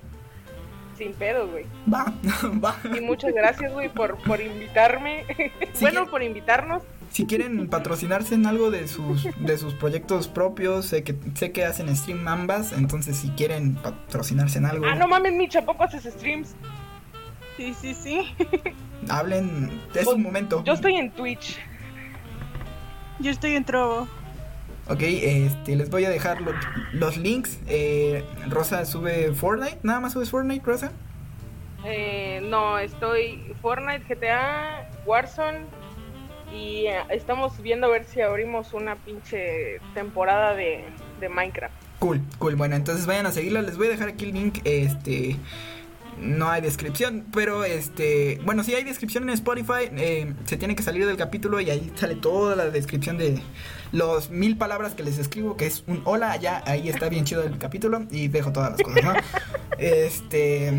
Sin pedos, güey. Va, va. Y muchas gracias, güey, por, por invitarme. Sí, bueno, por invitarnos. Si quieren patrocinarse en algo de sus de sus proyectos propios, sé que sé que hacen stream ambas, entonces si quieren patrocinarse en algo, Ah, no mames, Micha, ¿a poco haces streams? Sí, sí, sí. hablen, es Pues, un momento. Yo estoy en Twitch. Yo estoy en Trovo. Ok, este, les voy a dejar lo- los links. Eh, Rosa sube Fortnite, nada más subes Fortnite, Rosa. Eh, no, estoy Fortnite, GTA, Warzone y eh, estamos viendo a ver si abrimos una pinche temporada de, de Minecraft. Cool, cool. Bueno, entonces vayan a seguirla. Les voy a dejar aquí el link. Este. No hay descripción, pero este. Bueno, sí hay descripción en Spotify. eh, se tiene que salir del capítulo y ahí sale toda la descripción de los mil palabras que les escribo, que es un hola. Allá, ahí está bien chido el capítulo y dejo todas las cosas, ¿no? Este.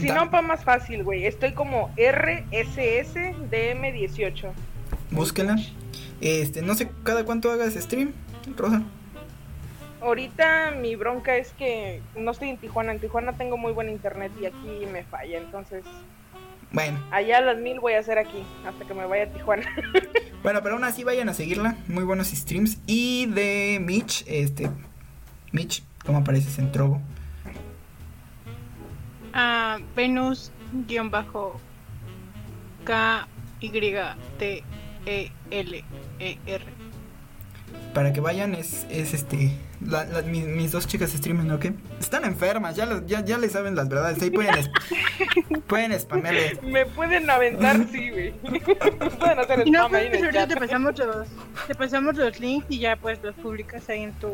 Si da- no, para más fácil, güey. Estoy como RSSDM18. Búsquenla. Este, no sé cada cuánto hagas stream, Rosa. Ahorita mi bronca es que no estoy en Tijuana. En Tijuana tengo muy buen internet y aquí me falla. Entonces, Bueno, allá a las mil voy a hacer aquí hasta que me vaya a Tijuana. bueno, pero aún así vayan a seguirla. Muy buenos streams. Y de Mitch, este. Mitch, ¿cómo apareces en Trovo? A Venus guion bajo K Y T E L E R. Para que vayan, es, es este. la- la- mis, mis dos chicas streamen, ¿ok? Están enfermas, ya, lo- ya, ya le saben las verdades. Ahí pueden, es- pueden spamearle. me pueden aventar, sí, güey. pueden hacer no, spam ahí pues en el ahorita chat. te pasamos los, te pasamos los links y ya pues los publicas ahí en tu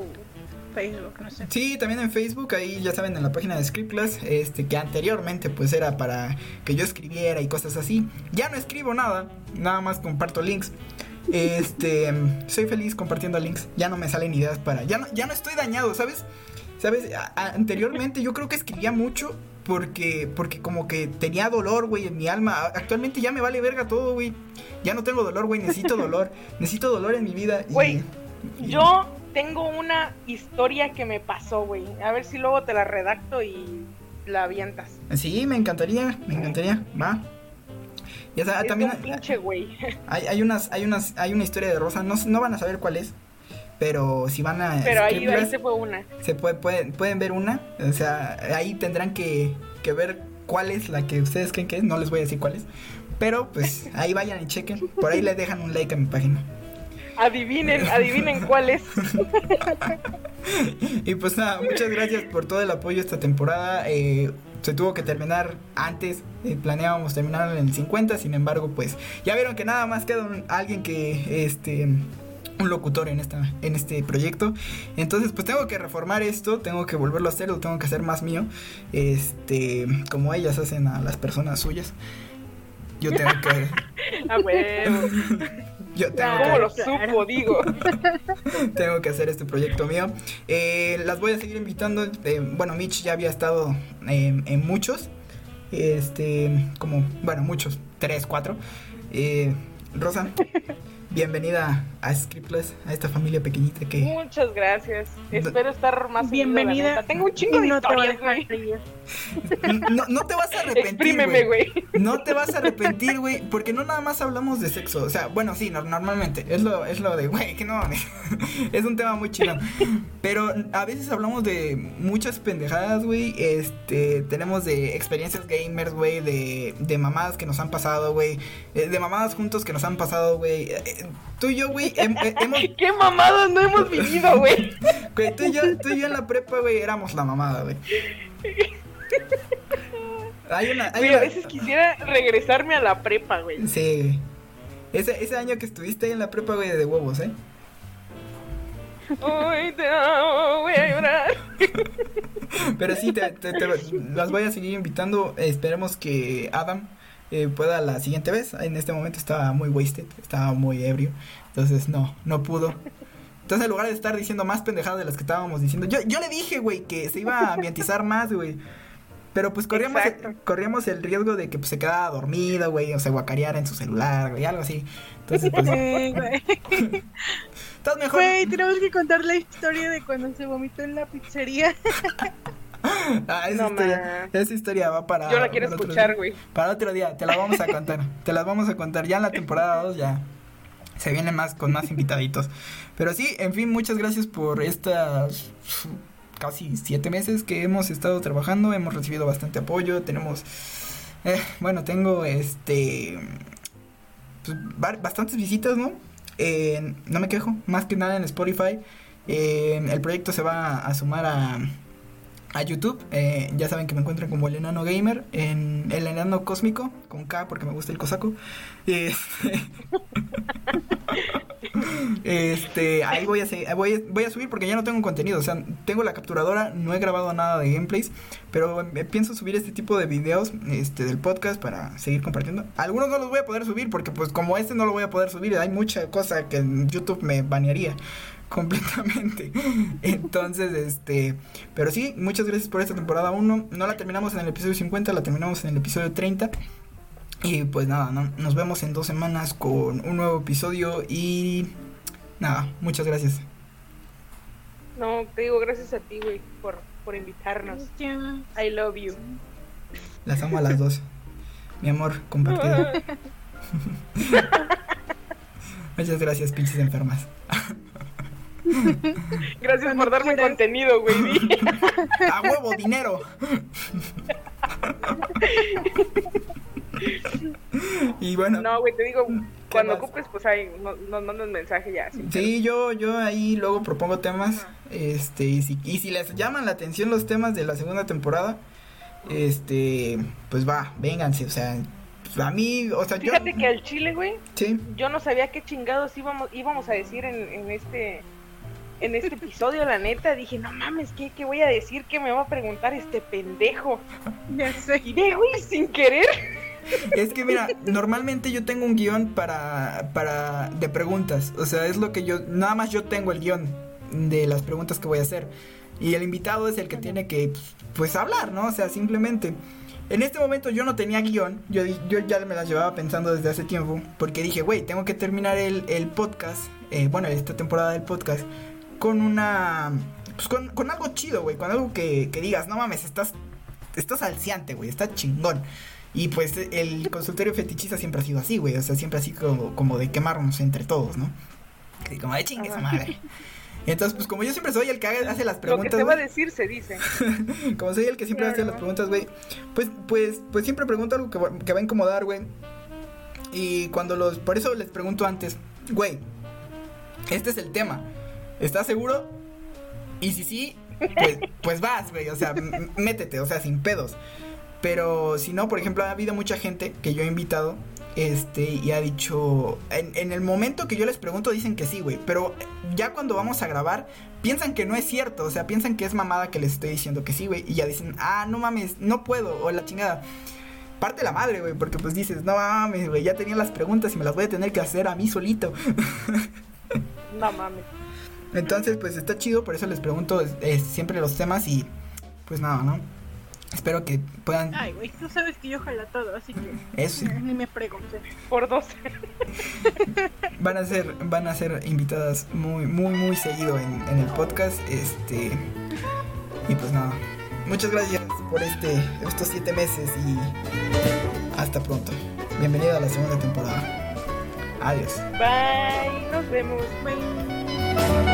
Facebook, no sé. Sí, también en Facebook, ahí ya saben, en la página de Script Class, este, que anteriormente pues era para que yo escribiera y cosas así. Ya no escribo nada, nada más comparto links. Este, soy feliz compartiendo links, ya no me salen ideas para, ya no, ya no estoy dañado, ¿sabes? ¿Sabes? A- anteriormente yo creo que escribía mucho porque, porque como que tenía dolor, güey, en mi alma. Actualmente ya me vale verga todo, güey. Ya no tengo dolor, güey, necesito dolor. necesito dolor en mi vida. Güey, y- Yo tengo una historia que me pasó, güey. A ver si luego te la redacto y, la avientas. Sí, me encantaría, me encantaría, va. Ya sabes, Es también un pinche güey. hay, hay unas, hay unas, hay una historia de Rosa, no, no van a saber cuál es, pero si van a Pero ahí, ahí se fue una. se puede, pueden, pueden ver una, o sea, ahí tendrán que, que ver cuál es la que ustedes creen que es, no les voy a decir cuál es, pero pues ahí vayan y chequen, por ahí les dejan un like a mi página. Adivinen, adivinen cuál es. Y pues nada, muchas gracias por todo el apoyo esta temporada. eh, se tuvo que terminar antes, eh, planeábamos terminar en el 50, sin embargo, pues ya vieron que nada más queda un- alguien que, este, un locutor en, esta, en este proyecto. Entonces, pues tengo que reformar esto, tengo que volverlo a hacer, lo tengo que hacer más mío, este, como ellas hacen a las personas suyas. Yo tengo que... A huevo. Yo tengo ¿Cómo que- lo supo? Digo. tengo que hacer este proyecto mío. Eh, las voy a seguir invitando. eh, bueno, Mitch ya había estado en, en muchos. Este, como, bueno, muchos, tres, cuatro. Eh, Rosa, bienvenida a Scriptless, a esta familia pequeñita que... Muchas gracias. Espero estar más Bienvenida. Tengo un chingo de no historias, güey. No, no te vas a arrepentir. Exprímeme, güey. No te vas a arrepentir, güey, porque no nada más hablamos de sexo. O sea, bueno, sí, no- normalmente. Es lo, es lo de, güey, que no mames. Es un tema muy chido. Pero a veces hablamos de muchas pendejadas, güey. Este, tenemos de experiencias gamers, güey, de, de mamadas que nos han pasado, güey. eh, De mamadas juntos que nos han pasado, güey. Eh, Tú y yo, güey, hem- eh, hemos... ¿Qué mamadas no hemos vivido, güey? Güey, tú y yo, tú y yo en la prepa, güey, éramos la mamada, güey. Hay una... Hay Güey, a una- veces quisiera regresarme a la prepa, güey. Sí. Ese, ese año que estuviste ahí en la prepa, güey, de huevos, ¿eh? Hoy te amo, voy a llorar. Pero sí, te, te- te- las voy a seguir invitando. Esperemos que Adam eh, pueda la siguiente vez. En este momento estaba muy wasted, estaba muy ebrio. Entonces, no, no pudo. Entonces, en lugar de estar diciendo más pendejadas de las que estábamos diciendo, yo, yo le dije, güey, que se iba a ambientizar más, güey. Pero pues corríamos, Exacto. corríamos el riesgo de que pues, se quedara dormida, güey, o se guacareara en su celular, güey, algo así. Entonces, pues, Sí, güey. mejor. Güey, tenemos que contar la historia de cuando se vomitó en la pizzería. Ah, esa, No, historia, esa historia va para. Yo la quiero para escuchar, güey. Para otro día, te la vamos a contar. te las vamos a contar. Ya en la temporada 2 ya se viene más con más invitaditos. Pero sí, en fin, muchas gracias por estas casi siete meses que hemos estado trabajando. Hemos recibido bastante apoyo. Tenemos. eh, bueno, tengo este. pues, ba- bastantes visitas, ¿no? No me quejo, más que nada en Spotify. El proyecto se va a sumar a, a YouTube. Eh, ya saben que me encuentran como el enano gamer, en el enano cósmico, con K porque me gusta el cosaco. Eh, este, ahí voy a, voy, a- subir porque ya no tengo contenido. O sea, tengo la capturadora, no he grabado nada de gameplays, pero pienso subir este tipo de videos este, del podcast para seguir compartiendo. Algunos no los voy a poder subir porque, pues, como este no lo voy a poder subir, hay mucha cosa que YouTube me banearía completamente. Entonces, este, pero sí, muchas gracias por esta temporada 1. No la terminamos en el episodio 50, la terminamos en el episodio 30. Y pues nada, ¿no? nos vemos en dos semanas con un nuevo episodio y nada, muchas gracias. No, te digo gracias a ti, güey, por, por invitarnos. I love you. Las amo a las dos. Mi amor compartido. Muchas gracias, pinches enfermas. Gracias por darme quieras. contenido, güey. ¡A huevo, dinero! y bueno, No, güey, te digo, cuando más? ocupes, pues ahí no- nos mandas mensaje ya. Sí, yo, yo ahí luego propongo temas, este, y si, y si les llaman la atención los temas de la segunda temporada, este, pues va, vénganse, o sea, pues a mí, o sea, yo, Fíjate que al chile, güey, sí, yo no sabía qué chingados íbamos, íbamos a decir en, en este en este episodio, la neta. Dije, no mames, ¿qué, ¿qué voy a decir? ¿Qué me va a preguntar este pendejo? Ya sé. Y de, güey, sin querer. es que mira, normalmente yo tengo un guion para, para, de preguntas, o sea, es lo que yo, nada más yo tengo el guion de las preguntas que voy a hacer, y el invitado es el que tiene que, pues, hablar, ¿no? O sea, simplemente... En este momento yo no tenía guion, yo, yo ya me las llevaba pensando desde hace tiempo, porque dije, güey, tengo que terminar el, el podcast, eh, bueno, esta temporada del podcast, con una... Pues con, con algo chido, güey, con algo que, que digas, no mames, estás está salciante, güey, está chingón. Y pues el consultorio fetichista siempre ha sido así, güey, o sea, siempre así como, como de quemarnos entre todos, ¿no? Como de chingue madre. Entonces, pues como yo siempre soy el que hace las preguntas. Lo que se va a decir se dice. como soy el que siempre hace las preguntas, güey, pues, pues, pues siempre pregunto algo que va, que va a incomodar, güey. Y cuando los, por eso les pregunto antes, güey, este es el tema, ¿estás seguro? Y si sí, pues, pues vas, güey, o sea, métete, o sea, sin pedos. Pero si no, por ejemplo, ha habido mucha gente que yo he invitado, este, y ha dicho, en, en el momento que yo les pregunto dicen que sí, güey, pero ya cuando vamos a grabar, piensan que no es cierto, o sea, piensan que es mamada que les estoy diciendo que sí, güey, y ya dicen, ah, no mames, no puedo, o la chingada. Parte la madre, güey, porque pues dices, no mames, güey, ya tenía las preguntas y me las voy a tener que hacer a mí solito. No mames. Entonces, pues está chido, por eso les pregunto eh, siempre los temas y pues nada, ¿no? Espero que puedan... Ay, güey, tú sabes que yo jala todo, así que Eso sí. ni me preguntes. Por dos. Van a ser, van a ser invitadas muy, muy, muy seguido en, en el podcast. Este. Y pues nada. Muchas gracias por este, estos siete meses y hasta pronto. Bienvenido a la segunda temporada. Adiós. Bye. Nos vemos. Bye.